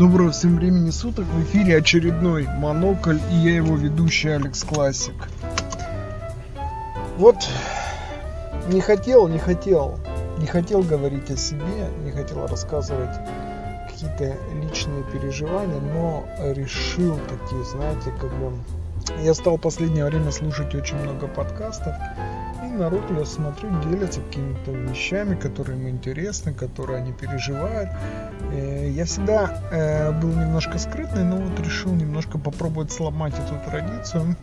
Доброго всем времени суток, в эфире очередной Монокль и я его ведущий Алекс Классик. Вот, не хотел, не хотел, не хотел говорить о себе, не хотел рассказывать какие-то личные переживания, но решил такие, знаете, как бы... Я стал в последнее время слушать очень много подкастов, народ, я смотрю, делятся какими-то вещами, которые им интересны, которые они переживают. Э, я всегда э, был немножко скрытный, но вот решил немножко попробовать сломать эту традицию.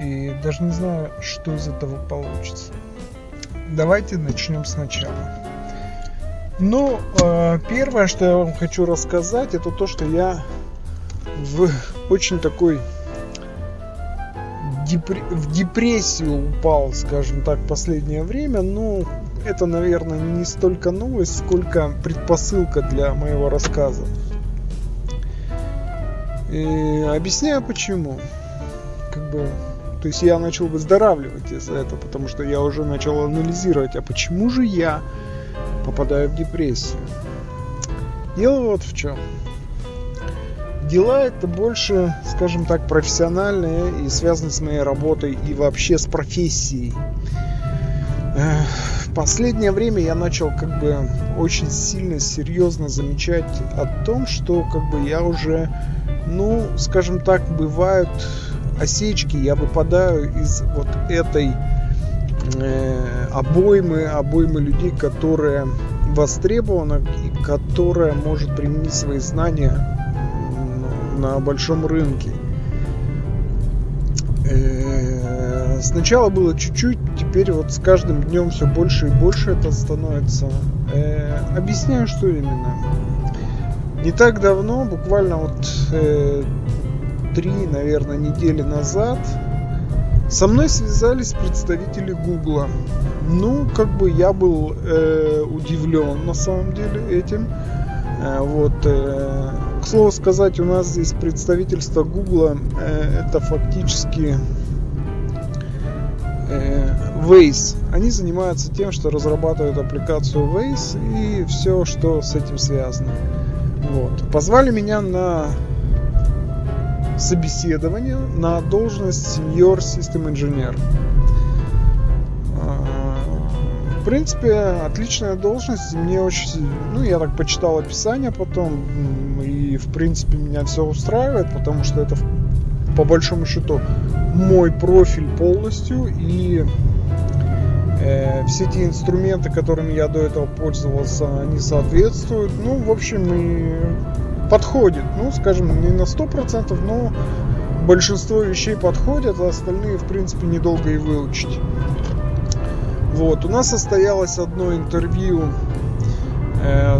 И даже не знаю, что из этого получится. Давайте начнем сначала. Ну, э, первое, что я вам хочу рассказать, это то, что я в очень такой в депрессию упал, скажем так, последнее время. Ну, это, наверное, не столько новость, сколько предпосылка для моего рассказа. И объясняю почему. Как бы, то есть я начал выздоравливать из-за этого, потому что я уже начал анализировать, а почему же я попадаю в депрессию. Дело вот в чем. Дела это больше, скажем так, профессиональные и связаны с моей работой и вообще с профессией. В последнее время я начал как бы очень сильно, серьезно замечать о том, что как бы я уже, ну, скажем так, бывают осечки, я выпадаю из вот этой э, обоймы, обоймы людей, которая востребована и которая может применить свои знания на большом рынке. Э, сначала было чуть-чуть, теперь вот с каждым днем все больше и больше это становится. Э, объясняю, что именно. Не так давно, буквально вот э, три, наверное, недели назад, со мной связались представители Гугла. Ну, как бы я был э, удивлен на самом деле этим. Э, вот, к слову сказать, у нас здесь представительство Гугла э, это фактически Waze. Они занимаются тем, что разрабатывают аппликацию Waze и все, что с этим связано. Вот. Позвали меня на собеседование на должность Senior System Engineer принципе, отличная должность. Мне очень... Ну, я так почитал описание потом. И, в принципе, меня все устраивает, потому что это, по большому счету, мой профиль полностью. И э, все те инструменты, которыми я до этого пользовался, они соответствуют. Ну, в общем, и подходит. Ну, скажем, не на 100%, но большинство вещей подходят, а остальные, в принципе, недолго и выучить. Вот, у нас состоялось одно интервью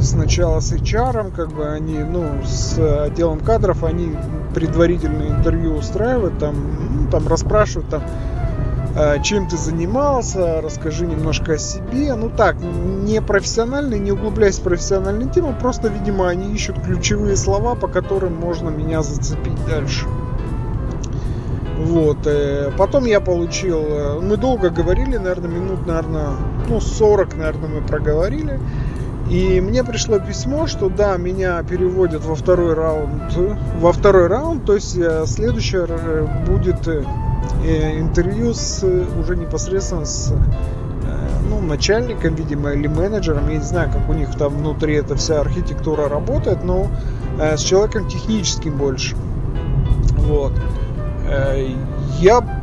сначала с HR, как бы они, ну, с отделом кадров, они предварительное интервью устраивают, там, ну, там расспрашивают, там, э, чем ты занимался, расскажи немножко о себе. Ну так, не профессионально, не углубляясь в профессиональную тему, просто, видимо, они ищут ключевые слова, по которым можно меня зацепить дальше. Вот. Э, потом я получил... Э, мы долго говорили, наверное, минут, наверное, ну, 40, наверное, мы проговорили. И мне пришло письмо, что да, меня переводят во второй раунд. Во второй раунд, то есть э, следующее будет интервью с уже непосредственно с ну, начальником, видимо, или менеджером. Я не знаю, как у них там внутри эта вся архитектура работает, но с человеком техническим больше. Вот. Э, я,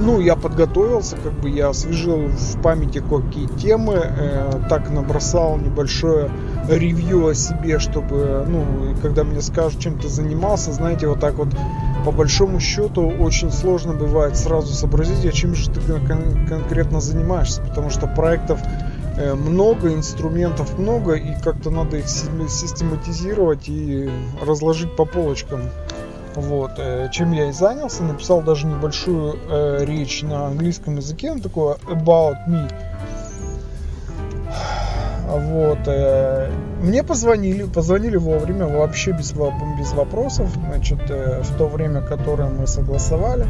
ну, я подготовился, как бы я освежил в памяти какие темы, э, так набросал небольшое ревью о себе, чтобы, ну, когда мне скажут, чем ты занимался, знаете, вот так вот по большому счету очень сложно бывает сразу сообразить, а чем же ты кон- конкретно занимаешься, потому что проектов э, много, инструментов много, и как-то надо их систематизировать и разложить по полочкам. Вот, э, чем я и занялся, написал даже небольшую э, речь на английском языке, ну, такое about me. Вот, э, мне позвонили, позвонили вовремя, вообще без, без вопросов, значит, э, в то время, которое мы согласовали.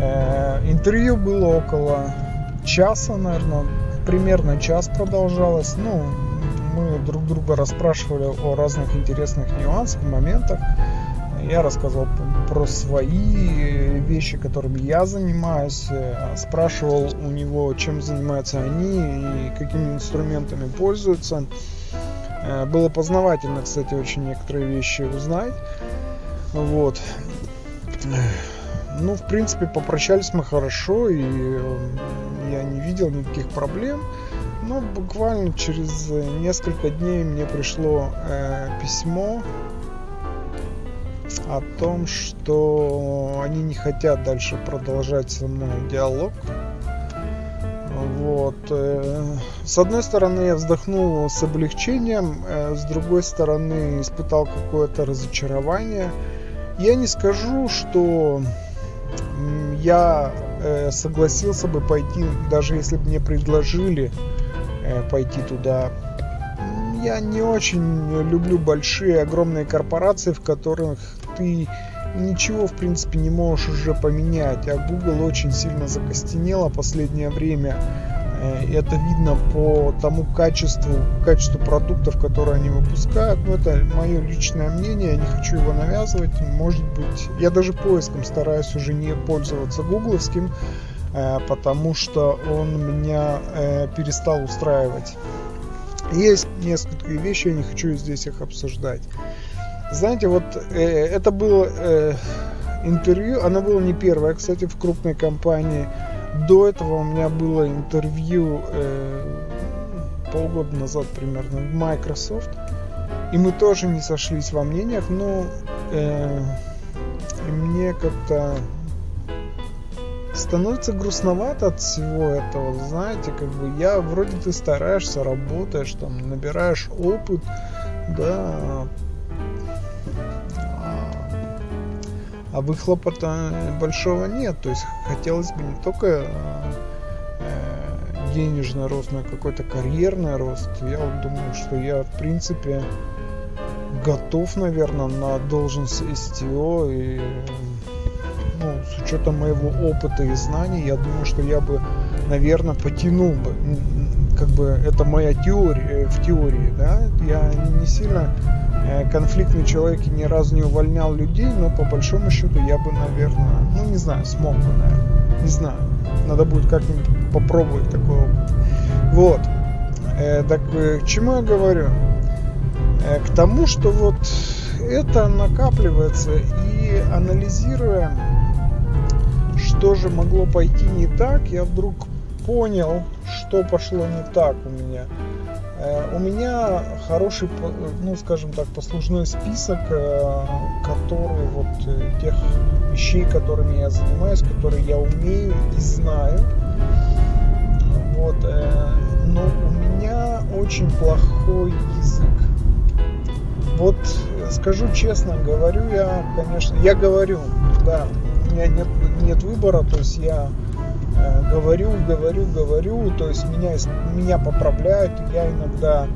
Э, интервью было около часа, наверное, примерно час продолжалось, ну, мы друг друга расспрашивали о разных интересных нюансах, моментах. Я рассказал про свои вещи, которыми я занимаюсь, э, спрашивал у него, чем занимаются они и какими инструментами пользуются. Э, было познавательно, кстати, очень некоторые вещи узнать. Вот. Ну, в принципе, попрощались мы хорошо, и я не видел никаких проблем. Но буквально через несколько дней мне пришло э, письмо о том, что они не хотят дальше продолжать со мной диалог. Вот. Э, с одной стороны, я вздохнул с облегчением, э, с другой стороны, испытал какое-то разочарование. Я не скажу, что я э, согласился бы пойти, даже если бы мне предложили пойти туда. Я не очень люблю большие, огромные корпорации, в которых ты ничего, в принципе, не можешь уже поменять. А Google очень сильно закостенело последнее время. Э, это видно по тому качеству, качеству продуктов, которые они выпускают. Но это мое личное мнение, я не хочу его навязывать. Может быть, я даже поиском стараюсь уже не пользоваться гугловским, э, потому что он меня э, перестал устраивать. Есть несколько вещей, я не хочу здесь их обсуждать. Знаете, вот э, это было э, интервью, оно было не первое, кстати, в крупной компании. До этого у меня было интервью э, полгода назад примерно в Microsoft. И мы тоже не сошлись во мнениях, но э, мне как-то становится грустновато от всего этого, знаете, как бы я вроде ты стараешься, работаешь, там, набираешь опыт, да, а выхлопа-то большого нет. То есть хотелось бы не только э, денежный рост, и какой-то карьерный рост. Я вот думаю, что я в принципе готов, наверное, на должность STO и ну, с учетом моего опыта и знаний, я думаю, что я бы, наверное, потянул бы. Как бы это моя теория, в теории, да, я не сильно Э, конфликтный человек и ни разу не увольнял людей, но по большому счету я бы, наверное, ну не знаю, смог бы, наверное, не знаю. Надо будет как-нибудь попробовать такое. Вот. Э, так э, к чему я говорю? Э, к тому, что вот это накапливается и анализируя, что же могло пойти не так, я вдруг понял, что пошло не так у меня. Э, у меня хороший, ну скажем так, послужной список, э, который вот э, тех вещей, которыми я занимаюсь, которые я умею и знаю. Вот, но у меня очень плохой язык. Вот скажу честно, говорю я, конечно, я говорю, да, у меня нет, нет выбора, то есть я говорю, говорю, говорю, то есть меня, меня поправляют, я иногда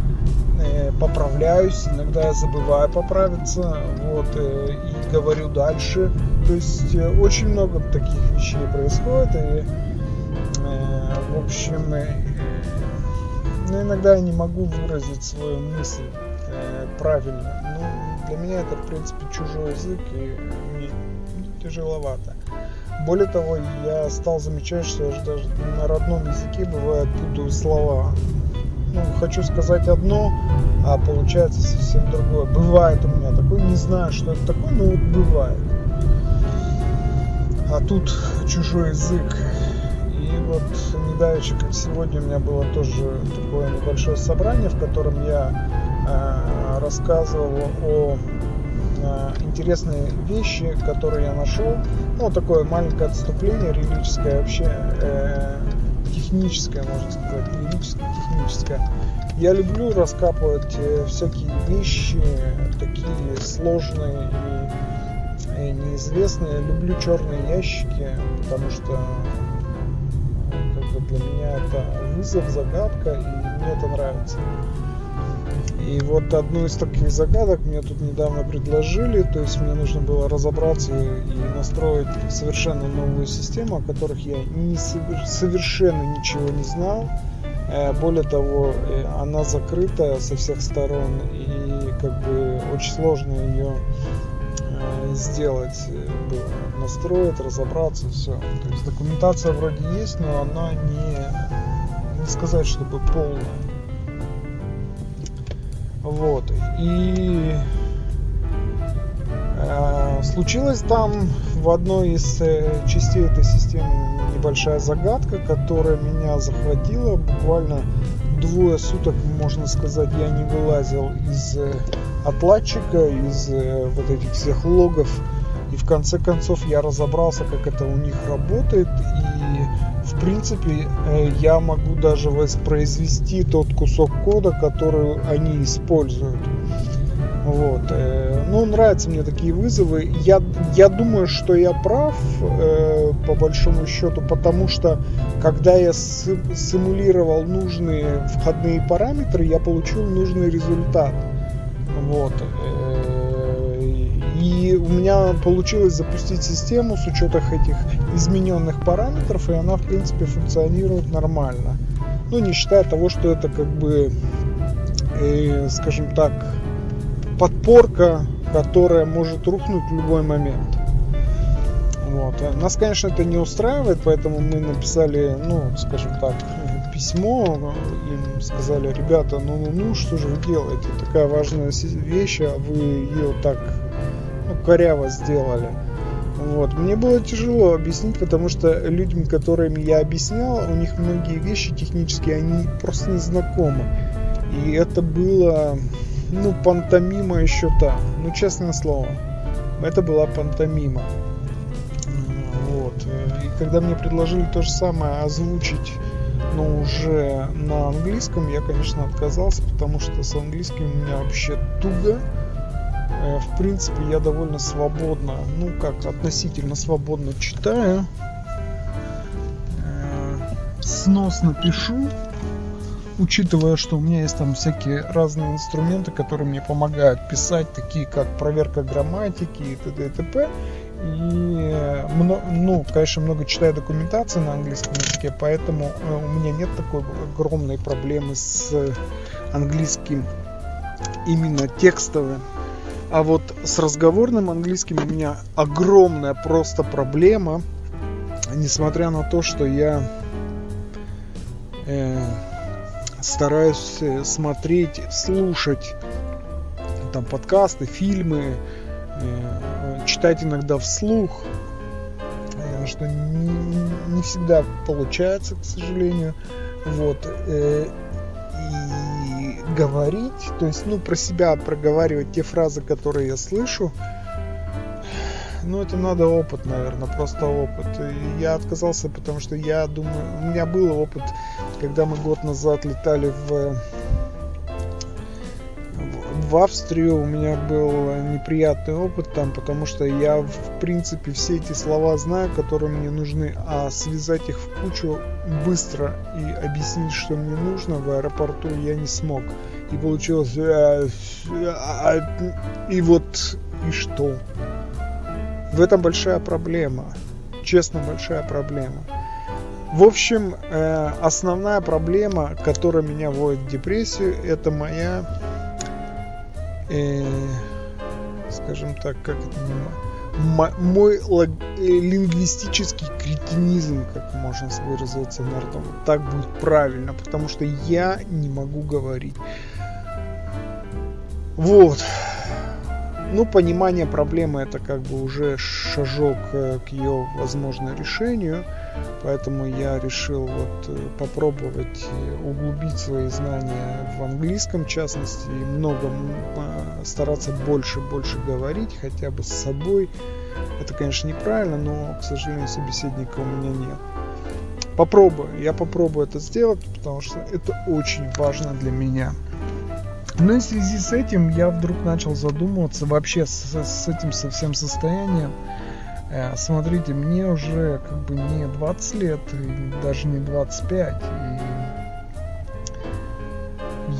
э, поправляюсь, иногда забываю поправиться, вот, э, и говорю дальше. То есть э, очень много таких вещей происходит, и, э, в общем, э, ну, иногда я не могу выразить свою мысль э, правильно. Ну, для меня это, в принципе, чужой язык, и мне тяжеловато. Более того, я стал замечать, что я даже на родном языке бывает путаю слова. Ну, хочу сказать одно, а получается совсем другое. Бывает у меня такое, не знаю, что это такое, но вот бывает. А тут чужой язык. И вот недавеча, как сегодня, у меня было тоже такое небольшое собрание, в котором я э, рассказывал о интересные вещи, которые я нашел. Ну, такое маленькое отступление лирическое, вообще э, техническое, можно сказать, лирическое, техническое. Я люблю раскапывать э, всякие вещи, такие сложные и, и неизвестные. Люблю черные ящики, потому что как бы для меня это вызов, загадка, и мне это нравится. И вот одну из таких загадок мне тут недавно предложили, то есть мне нужно было разобраться и настроить совершенно новую систему, о которых я не совершенно ничего не знал. Э, более того, э, она закрыта со всех сторон и как бы очень сложно ее э, сделать настроить, разобраться, все. То есть документация вроде есть, но она не, не сказать, чтобы полная. Вот. И э, случилось там в одной из э, частей этой системы небольшая загадка, которая меня захватила. Буквально двое суток, можно сказать, я не вылазил из э, отладчика, из вот этих всех логов. И в конце концов я разобрался, как это у них работает. И в принципе э, я могу даже воспроизвести тот кусок кода, который они используют. Вот. Э, ну, нравятся мне такие вызовы. Я, я думаю, что я прав, э, по большому счету, потому что, когда я симулировал нужные входные параметры, я получил нужный результат. Вот. И у меня получилось запустить систему с учетом этих измененных параметров, и она, в принципе, функционирует нормально. Ну, не считая того, что это как бы, э, скажем так, подпорка, которая может рухнуть в любой момент. Вот. Нас, конечно, это не устраивает, поэтому мы написали, ну, скажем так, письмо, им сказали, ребята, ну, ну, ну, что же вы делаете? Такая важная вещь, а вы ее так ну, коряво сделали. Вот. Мне было тяжело объяснить, потому что людям, которым я объяснял, у них многие вещи технические, они просто не знакомы. И это было ну, пантомима еще та. Ну, честное слово, это была пантомима. Вот. И когда мне предложили то же самое озвучить, но уже на английском, я, конечно, отказался, потому что с английским у меня вообще туго. Э, в принципе, я довольно свободно, ну как, относительно свободно читаю. Э, сносно пишу, учитывая, что у меня есть там всякие разные инструменты, которые мне помогают писать, такие как проверка грамматики и т.д. и т.п. И, ну, конечно, много читаю документации на английском языке, поэтому э, у меня нет такой огромной проблемы с английским именно текстовым. А вот с разговорным английским у меня огромная просто проблема, несмотря на то, что я э, стараюсь э, смотреть, слушать там подкасты, фильмы, э, читать иногда вслух, э, что не, не всегда получается, к сожалению. Вот. И говорить, то есть, ну, про себя проговаривать те фразы, которые я слышу, ну, это надо опыт, наверное, просто опыт. И я отказался, потому что я думаю, у меня был опыт, когда мы год назад летали в в Австрию у меня был неприятный опыт там, потому что я, в принципе, все эти слова знаю, которые мне нужны, а связать их в кучу быстро и объяснить, что мне нужно в аэропорту я не смог. И получилось... Э, э, и вот... И что? В этом большая проблема. Честно, большая проблема. В общем, э, основная проблема, которая меня вводит в депрессию, это моя, э, скажем так, как это мой лог, э, лингвистический кретинизм, как можно выразиться, наверное, так будет правильно, потому что я не могу говорить. Вот. Ну, понимание проблемы это как бы уже шажок э, к ее возможному решению. Поэтому я решил вот э, попробовать углубить свои знания в английском, в частности, и много стараться больше больше говорить, хотя бы с собой. Это, конечно, неправильно, но, к сожалению, собеседника у меня нет. Попробую, я попробую это сделать, потому что это очень важно для меня. Ну и в связи с этим я вдруг начал задумываться вообще с, с этим совсем состоянием. Э, смотрите, мне уже как бы не 20 лет, даже не 25. И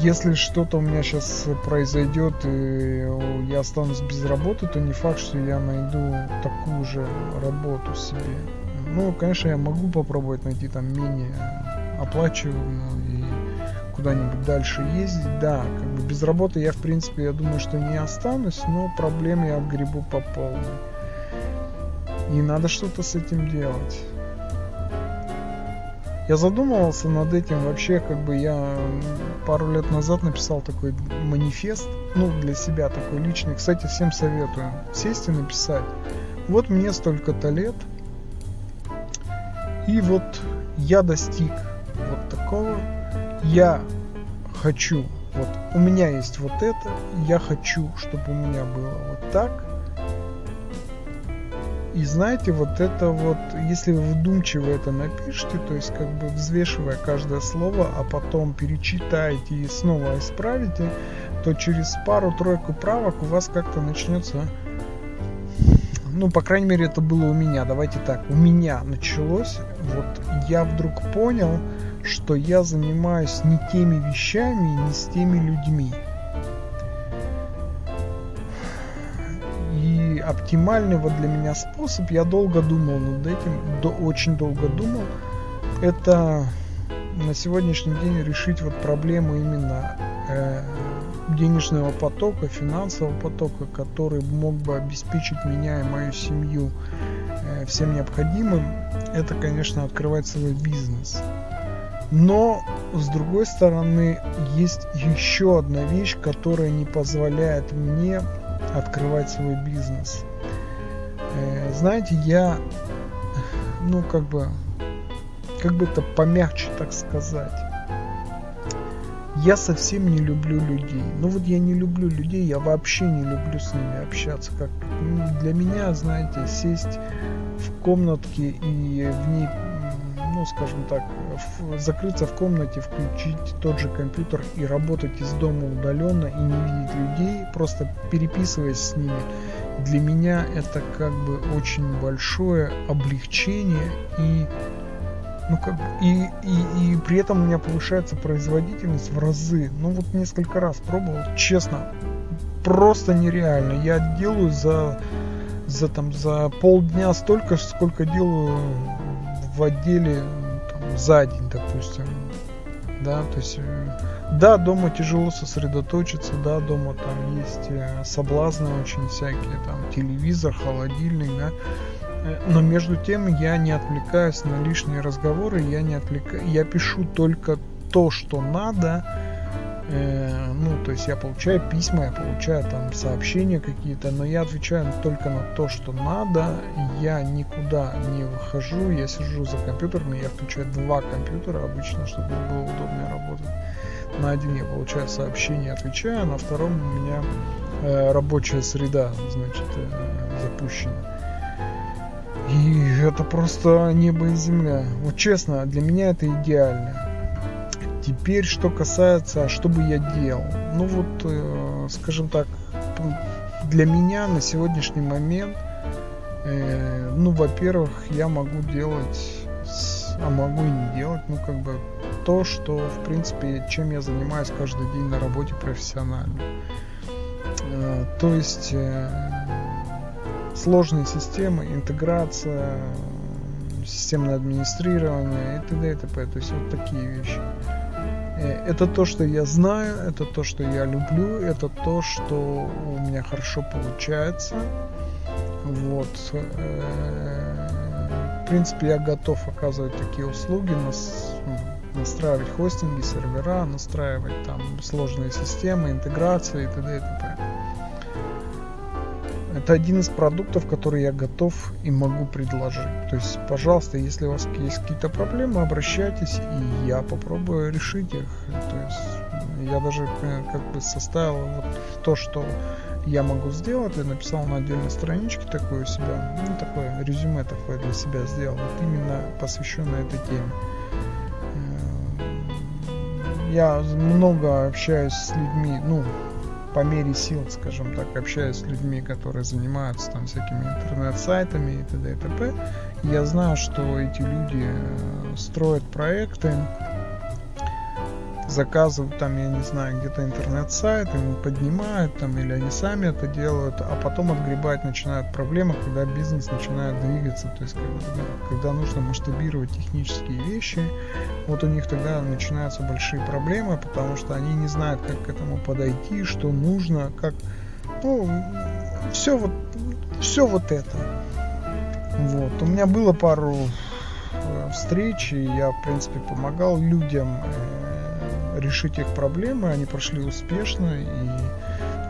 если что-то у меня сейчас произойдет и я останусь без работы, то не факт, что я найду такую же работу себе. Ну, конечно, я могу попробовать найти там менее оплачиваемую и куда-нибудь дальше ездить. Да, как бы без работы я, в принципе, я думаю, что не останусь, но проблем я отгребу по полной. И надо что-то с этим делать. Я задумывался над этим вообще, как бы я пару лет назад написал такой манифест, ну, для себя такой личный. Кстати, всем советую сесть и написать. Вот мне столько-то лет, и вот я достиг вот такого, я хочу, вот у меня есть вот это, я хочу, чтобы у меня было вот так. И знаете, вот это вот, если вы вдумчиво это напишите, то есть как бы взвешивая каждое слово, а потом перечитаете и снова исправите, то через пару-тройку правок у вас как-то начнется ну, по крайней мере, это было у меня. Давайте так, у меня началось, вот я вдруг понял, что я занимаюсь не теми вещами, не с теми людьми. Вот для меня способ, я долго думал над этим, до, очень долго думал, это на сегодняшний день решить вот проблему именно э, денежного потока, финансового потока, который мог бы обеспечить меня и мою семью э, всем необходимым, это, конечно, открывать свой бизнес. Но, с другой стороны, есть еще одна вещь, которая не позволяет мне открывать свой бизнес. Э, знаете, я, ну, как бы, как бы это помягче так сказать. Я совсем не люблю людей. Ну вот я не люблю людей, я вообще не люблю с ними общаться. Как для меня, знаете, сесть в комнатке и в ней ну, скажем так, в, закрыться в комнате, включить тот же компьютер и работать из дома удаленно и не видеть людей, просто переписываясь с ними, для меня это как бы очень большое облегчение и ну как и, и, и при этом у меня повышается производительность в разы. Ну вот несколько раз пробовал, честно, просто нереально. Я делаю за за там за полдня столько, сколько делаю в отделе за день, допустим. Да, то есть, э, да, дома тяжело сосредоточиться, да, дома там есть э, соблазны очень всякие, там, телевизор, холодильник, да, э, но между тем я не отвлекаюсь на лишние разговоры, я не отвлекаюсь, я пишу только то, что надо, э, ну, то есть я получаю письма, я получаю там сообщения какие-то, но я отвечаю только на то, что надо, я никуда не выхожу, я сижу за компьютером, я включаю два компьютера обычно, чтобы было удобнее работать. На один я получаю сообщение, отвечаю, а на втором у меня э, рабочая среда, значит, э, запущена. И это просто небо и земля. Вот честно, для меня это идеально. Теперь, что касается, что бы я делал. Ну вот, э, скажем так, для меня на сегодняшний момент, э, ну, во-первых, я могу делать, а могу и не делать, ну, как бы, то, что, в принципе, чем я занимаюсь каждый день на работе профессионально. Э, то есть, сложные системы, интеграция, системное администрирование и т.д. и т.п. То есть вот такие вещи. Э, это то, что я знаю, это то, что я люблю, это то, что у меня хорошо получается. Вот. Э, в принципе, я готов оказывать такие услуги, настраивать хостинги, сервера, настраивать там сложные системы, интеграции и т.д. и т.п. Это один из продуктов, который я готов и могу предложить. То есть, пожалуйста, если у вас есть какие-то проблемы, обращайтесь, и я попробую решить их. То есть, я даже э, как бы составил вот то, что я могу сделать, я написал на отдельной страничке такое у себя, ну, такое резюме такое для себя сделал, вот именно посвященное этой теме. Э, я много общаюсь с людьми, ну, по мере сил, скажем так, общаюсь с людьми, которые занимаются там всякими интернет-сайтами и т.д. и т.п. Я знаю, что эти люди э, строят проекты, заказывают там, я не знаю, где-то интернет-сайт, им поднимают там, или они сами это делают, а потом отгребать начинают проблемы, когда бизнес начинает двигаться, то есть когда, когда нужно масштабировать технические вещи, вот у них тогда начинаются большие проблемы, потому что они не знают, как к этому подойти, что нужно, как, ну, все вот, все вот это. Вот. У меня было пару э, встреч, и я, в принципе, помогал людям э, решить их проблемы. Они прошли успешно, и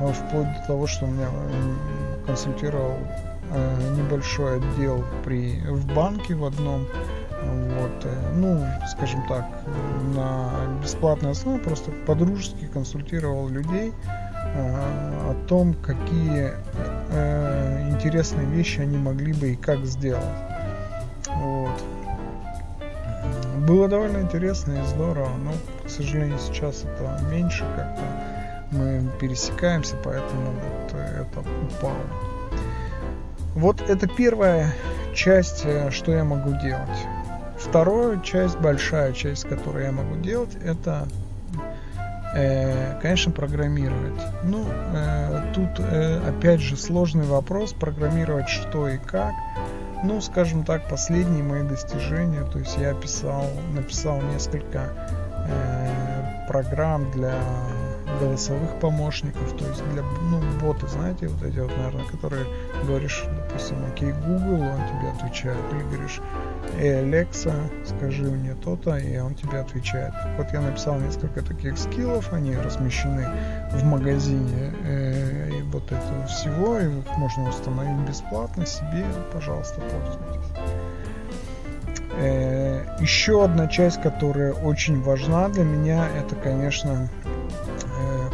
э, вплоть до того, что у меня консультировал небольшой отдел при, в банке в одном. Вот, ну, скажем так, на бесплатной основе просто по-дружески консультировал людей о том, какие э, интересные вещи они могли бы и как сделать. Было довольно интересно и здорово, но, к сожалению, сейчас это меньше как-то. Мы пересекаемся, поэтому вот это упало. Вот это первая часть, э, что я могу делать. Вторая часть, большая часть, которую я могу делать, это Э, конечно, программировать. Ну, э, тут э, опять же сложный вопрос, программировать что и как. Ну, скажем так, последние мои достижения, то есть я писал, написал несколько программ для голосовых помощников, то есть для, ну, боты, знаете, вот эти вот, наверное, которые говоришь, допустим, окей, Google, он тебе отвечает, или говоришь, эй, Alexa, скажи мне то-то, и он тебе отвечает. Вот я написал несколько таких скиллов, они размещены в магазине э, вот этого всего, и их можно установить бесплатно себе, пожалуйста, пользуйтесь. Э, еще одна часть, которая очень важна для меня, это, конечно,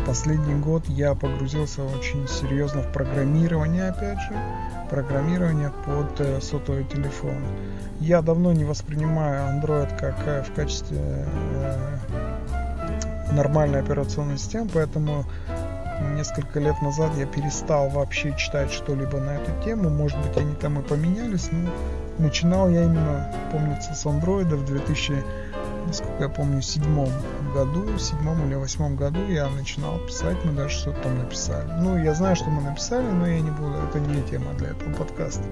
последний год я погрузился очень серьезно в программирование, опять же, программирование под э, сотовый телефон. Я давно не воспринимаю Android как э, в качестве э, нормальной операционной системы, поэтому несколько лет назад я перестал вообще читать что-либо на эту тему. Может быть, они там и поменялись, но начинал я именно, помнится, с Android в 2000 насколько я помню, седьмом году, седьмом или восьмом году я начинал писать, мы даже что-то там написали. Ну, я знаю, что мы написали, но я не буду, это не тема для этого подкаста.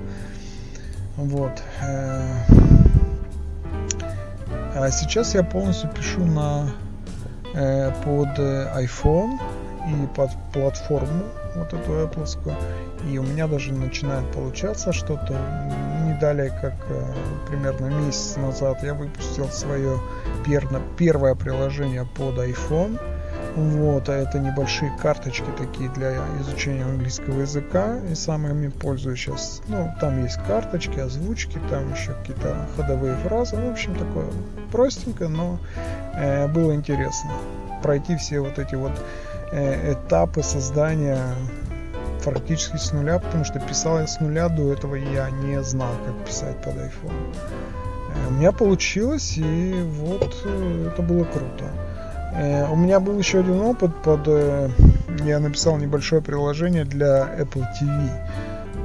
Вот. Э, а сейчас я полностью пишу на э, под iPhone под платформу вот эту Apple. И у меня даже начинает получаться что-то. Не далее, как э, примерно месяц назад я выпустил свое первое приложение под iPhone. Вот, а это небольшие карточки такие для изучения английского языка, и самыми пользуюсь сейчас. Ну, там есть карточки, озвучки, там еще какие-то ходовые фразы. Ну, в общем, такое простенько, но э, было интересно пройти все вот эти вот этапы создания практически с нуля, потому что писал я с нуля, до этого я не знал, как писать под iPhone. Э, у меня получилось, и вот э, это было круто. Э, у меня был еще один опыт под... Я написал небольшое приложение для Apple TV.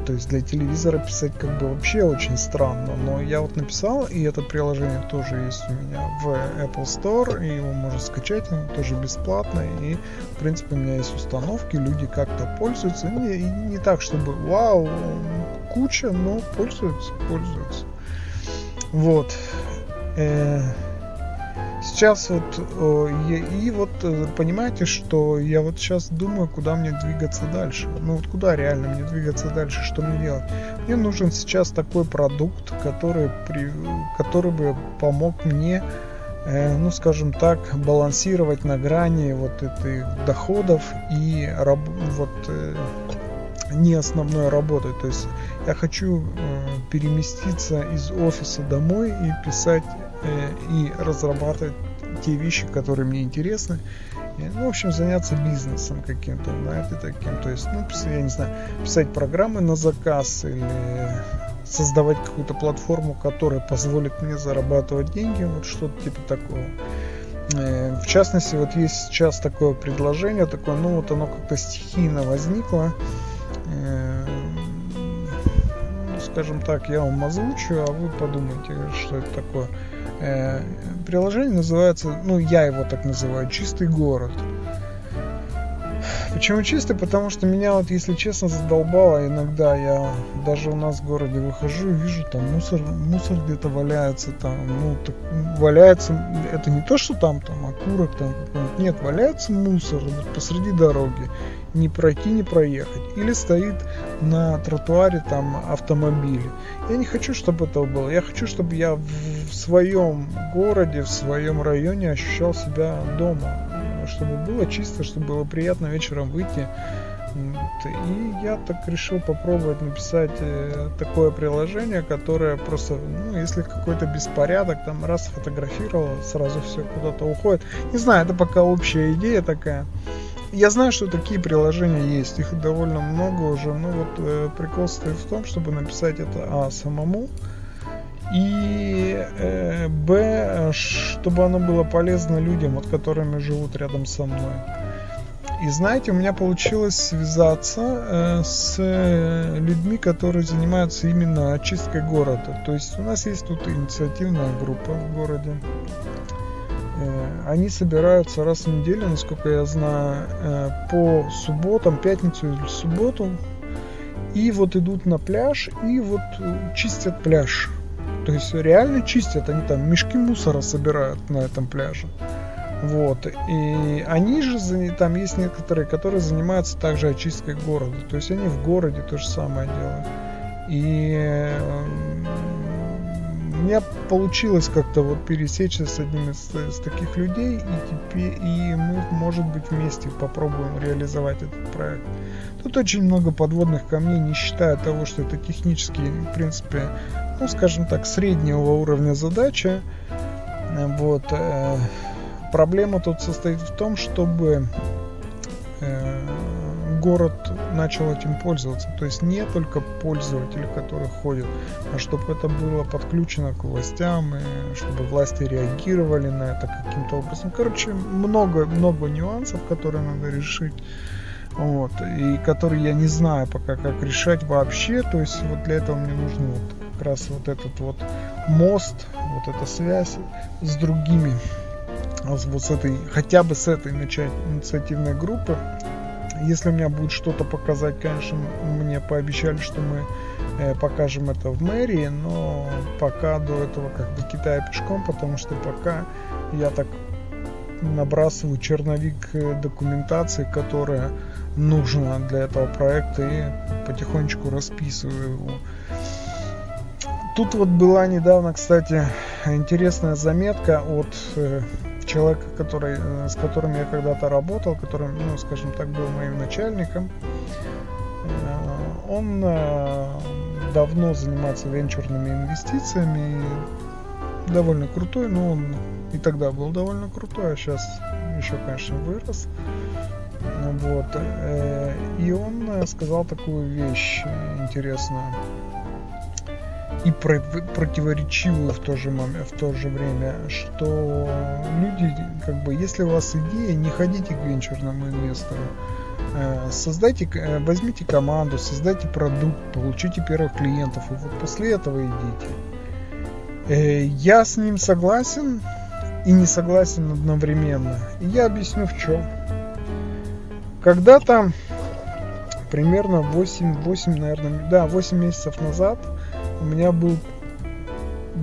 То есть для телевизора писать как бы вообще очень странно. Но я вот написал, и это приложение тоже есть у меня в Apple Store, и его можно скачать, оно тоже бесплатно. И в принципе у меня есть установки, люди как-то пользуются. Не, не так, чтобы вау, куча, но пользуются, пользуются. Вот. Э, сейчас вот и вот э, понимаете, что я вот сейчас думаю, куда мне двигаться дальше. Ну вот куда реально мне двигаться дальше, что мне делать? Мне нужен сейчас такой продукт, который, при, который бы помог мне, э, ну скажем так, балансировать на грани вот этих доходов и раб, вот э, не основной работы. То есть я хочу э, переместиться из офиса домой и писать и разрабатывать те вещи, которые мне интересны. Ну, в общем, заняться бизнесом каким-то, знаете, таким. То есть, ну, я не знаю, писать программы на заказ или создавать какую-то платформу, которая позволит мне зарабатывать деньги, вот что-то типа такого. Э, в частности, вот есть сейчас такое предложение, такое, ну вот оно как-то стихийно возникло скажем так, я вам озвучу, а вы подумайте, что это такое. Э, приложение называется, ну я его так называю, «Чистый город». Почему чистый? Потому что меня вот, если честно, задолбало иногда. Я даже у нас в городе выхожу и вижу там мусор, мусор где-то валяется там, ну, так, валяется, это не то, что там, там, окурок там какой-нибудь, нет, валяется мусор посреди дороги, не пройти, не проехать. Или стоит на тротуаре там автомобили. Я не хочу, чтобы этого было. Я хочу, чтобы я в своем городе, в своем районе ощущал себя дома чтобы было чисто, чтобы было приятно вечером выйти. И я так решил попробовать написать э, такое приложение, которое просто, ну, если какой-то беспорядок, там раз фотографировал, сразу все куда-то уходит. Не знаю, это пока общая идея такая. Я знаю, что такие приложения есть, их довольно много уже. Ну вот э, прикол стоит в том, чтобы написать это а самому, и э, б, чтобы оно было полезно людям, вот которыми живут рядом со мной. И знаете, у меня получилось связаться э, с людьми, которые занимаются именно очисткой города. То есть у нас есть тут инициативная группа в городе. Э, они собираются раз в неделю, насколько я знаю, э, по субботам, пятницу или субботу. И вот идут на пляж и вот чистят пляж. То есть реально чистят, они там мешки мусора собирают на этом пляже. Вот. И они же, там есть некоторые, которые занимаются также очисткой города. То есть они в городе то же самое делают. И меня получилось как-то вот пересечься с одним из, из таких людей, и теперь и мы, может быть, вместе попробуем реализовать этот проект. Тут очень много подводных камней, не считая того, что это технически, в принципе, ну, скажем так, среднего уровня задача. Вот. Э, проблема тут состоит в том, чтобы э, город начал этим пользоваться. То есть не только пользователи, которые ходят, а чтобы это было подключено к властям, и чтобы власти реагировали на это каким-то образом. Короче, много-много нюансов, которые надо решить. Вот, и которые я не знаю пока, как решать вообще. То есть вот для этого мне нужно вот как раз вот этот вот мост, вот эта связь с другими, вот с этой, хотя бы с этой начать инициативной группы. Если у меня будет что-то показать, конечно, мне пообещали, что мы э, покажем это в мэрии, но пока до этого как бы Китая пешком, потому что пока я так набрасываю черновик э, документации, которая нужна для этого проекта и потихонечку расписываю его. Тут вот была недавно, кстати, интересная заметка от э, человека, который, э, с которым я когда-то работал, который, ну, скажем так, был моим начальником. Э, он э, давно занимается венчурными инвестициями, довольно крутой, но он и тогда был довольно крутой, а сейчас еще, конечно, вырос. Вот. И он сказал такую вещь интересную и про противоречивую в то, же момент, в то же время, что люди, как бы, если у вас идея, не ходите к венчурному инвестору, э, создайте, э, возьмите команду, создайте продукт, получите первых клиентов, и вот после этого идите. Э, я с ним согласен и не согласен одновременно. И я объясню в чем. Когда-то, примерно 8, 8, наверное, да, 8 месяцев назад, у меня был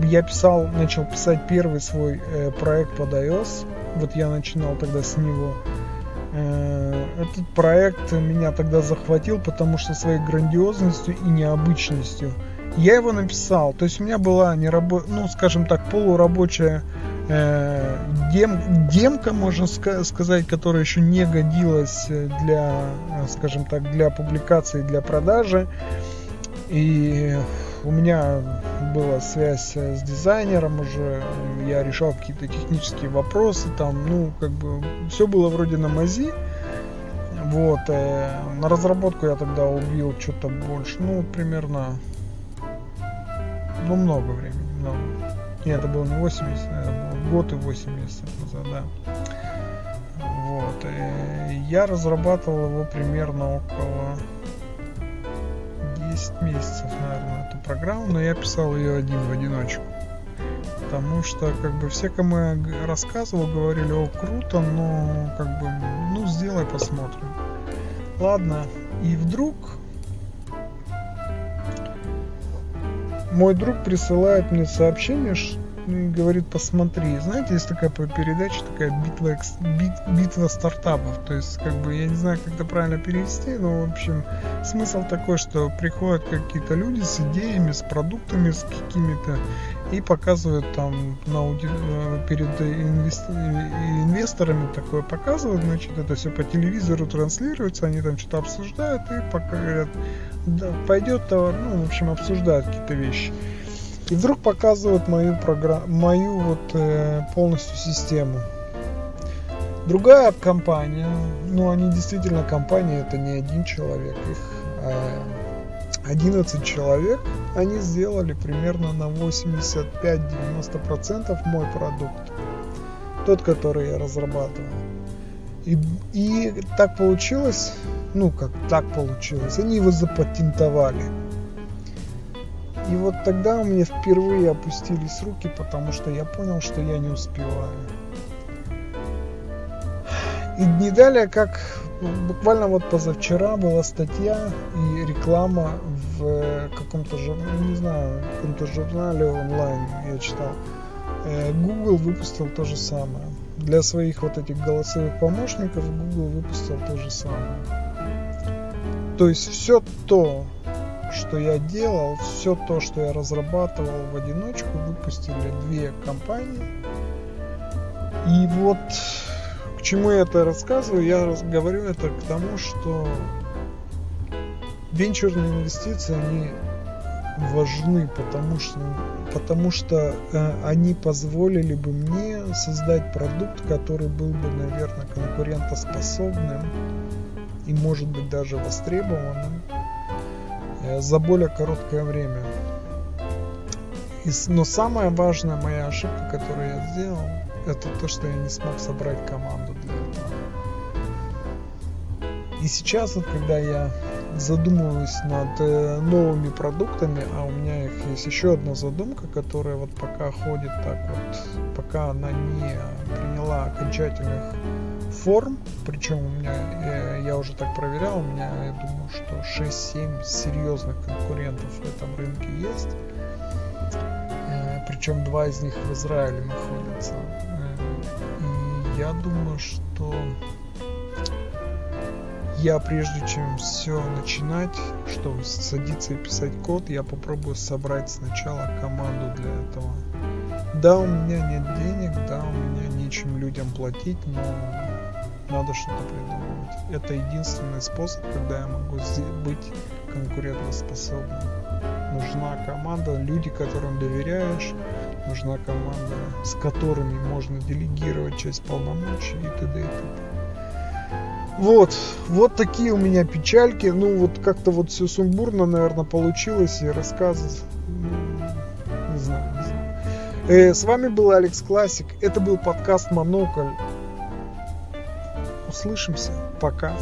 я писал, начал писать первый свой э, проект под iOS. Вот я начинал тогда с него. Э, этот проект меня тогда захватил, потому что своей грандиозностью и необычностью. Я его написал, то есть у меня была не рабо... ну, скажем так, полурабочая э, дем... демка, можно ска- сказать, которая еще не годилась для, скажем так, для публикации, для продажи. И у меня была связь с дизайнером уже, я решал какие-то технические вопросы, там, ну, как бы, все было вроде на мази, вот, э, на разработку я тогда убил что-то больше, ну, примерно, ну, много времени, много. Нет, это было не 8 месяцев, это было год и 8 месяцев назад, да. Вот, э, я разрабатывал его примерно около 10 месяцев, наверное, программу, но я писал ее один в одиночку. Потому что, как бы, все, кому я рассказывал, говорили, о, круто, но, как бы, ну, сделай, посмотрим. Ладно, и вдруг мой друг присылает мне сообщение, ну, и говорит, посмотри. Знаете, есть такая передача, такая битва, бит, битва стартапов. То есть, как бы, я не знаю, как это правильно перевести, но, в общем, смысл такой, что приходят какие-то люди с идеями, с продуктами, с какими-то, и показывают там на, перед инвесторами такое показывают, значит, это все по телевизору транслируется, они там что-то обсуждают и пока говорят, да, пойдет товар, ну, в общем, обсуждают какие-то вещи. И вдруг показывают мою программу, мою вот э, полностью систему. Другая компания, ну они действительно компания, это не один человек, их э, 11 человек, они сделали примерно на 85-90% мой продукт, тот, который я разрабатывал. И, и так получилось, ну как так получилось, они его запатентовали. И вот тогда у меня впервые опустились руки, потому что я понял, что я не успеваю. И не далее, как буквально вот позавчера была статья и реклама в каком-то журнале, не знаю, в каком-то журнале онлайн я читал. Э, Google выпустил то же самое. Для своих вот этих голосовых помощников Google выпустил то же самое. То есть все то, что я делал, все то, что я разрабатывал в одиночку, выпустили две компании. И вот к чему я это рассказываю? Я говорю это к тому, что венчурные инвестиции, они важны, потому что, потому что э, они позволили бы мне создать продукт, который был бы, наверное, конкурентоспособным и, может быть, даже востребованным за более короткое время. И, но самая важная моя ошибка, которую я сделал, это то, что я не смог собрать команду для этого. И сейчас, вот, когда я задумываюсь над э, новыми продуктами, а у меня их есть еще одна задумка, которая вот пока ходит так вот, пока она не приняла окончательных форм, причем у меня, я, я уже так проверял, у меня, я думаю, что 6-7 серьезных конкурентов в этом рынке есть. Э, причем два из них в Израиле находятся. Э, и я думаю, что я прежде чем все начинать, что садиться и писать код, я попробую собрать сначала команду для этого. Да, у меня нет денег, да, у меня нечем людям платить, но надо что-то придумывать. Это единственный способ, когда я могу быть конкурентоспособным. Нужна команда, люди, которым доверяешь, нужна команда, с которыми можно делегировать часть полномочий и т.д. и т.п. Вот, вот такие у меня печальки. Ну, вот как-то вот все сумбурно, наверное, получилось. И рассказ, не знаю, не знаю. Э, с вами был Алекс Классик. Это был подкаст Монокль. Услышимся. Пока.